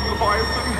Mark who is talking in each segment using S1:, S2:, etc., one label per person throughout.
S1: Beelzebub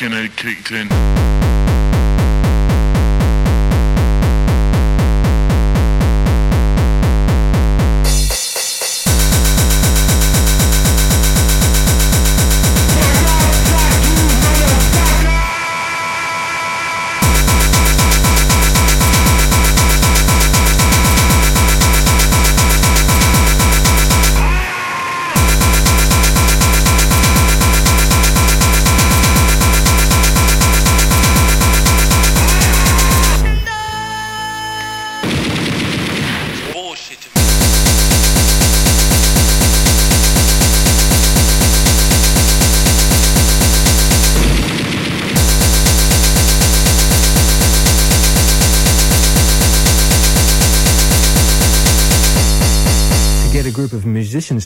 S1: your
S2: fucking head kicked in.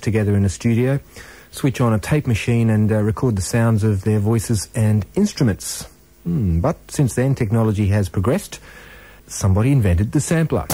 S3: Together in a studio, switch on a tape machine and uh, record the sounds of their voices and instruments. Hmm, but since then, technology has progressed. Somebody invented the sampler.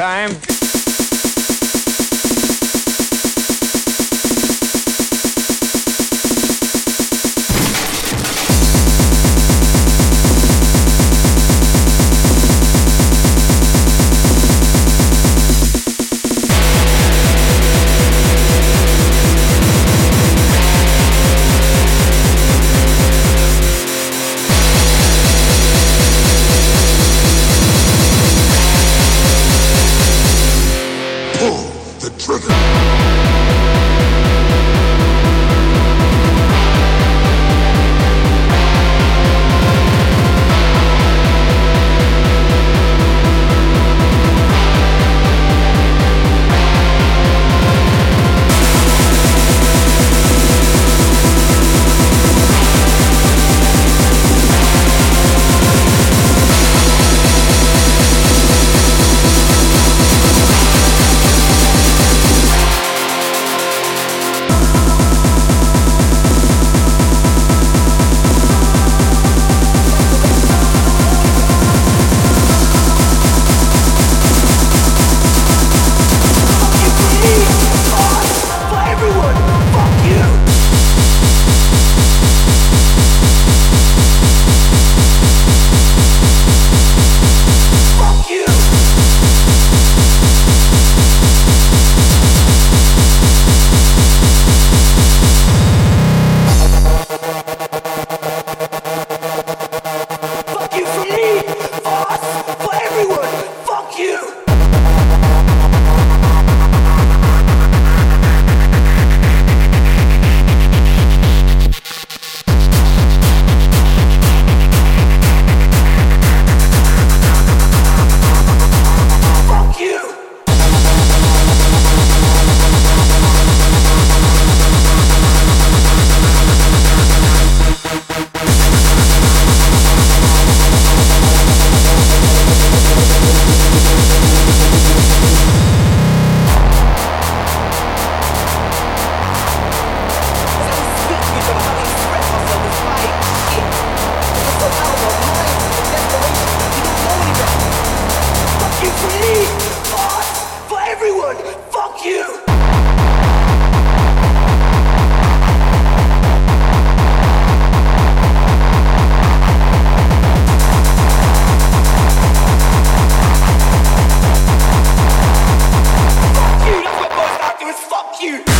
S4: Time?
S5: you.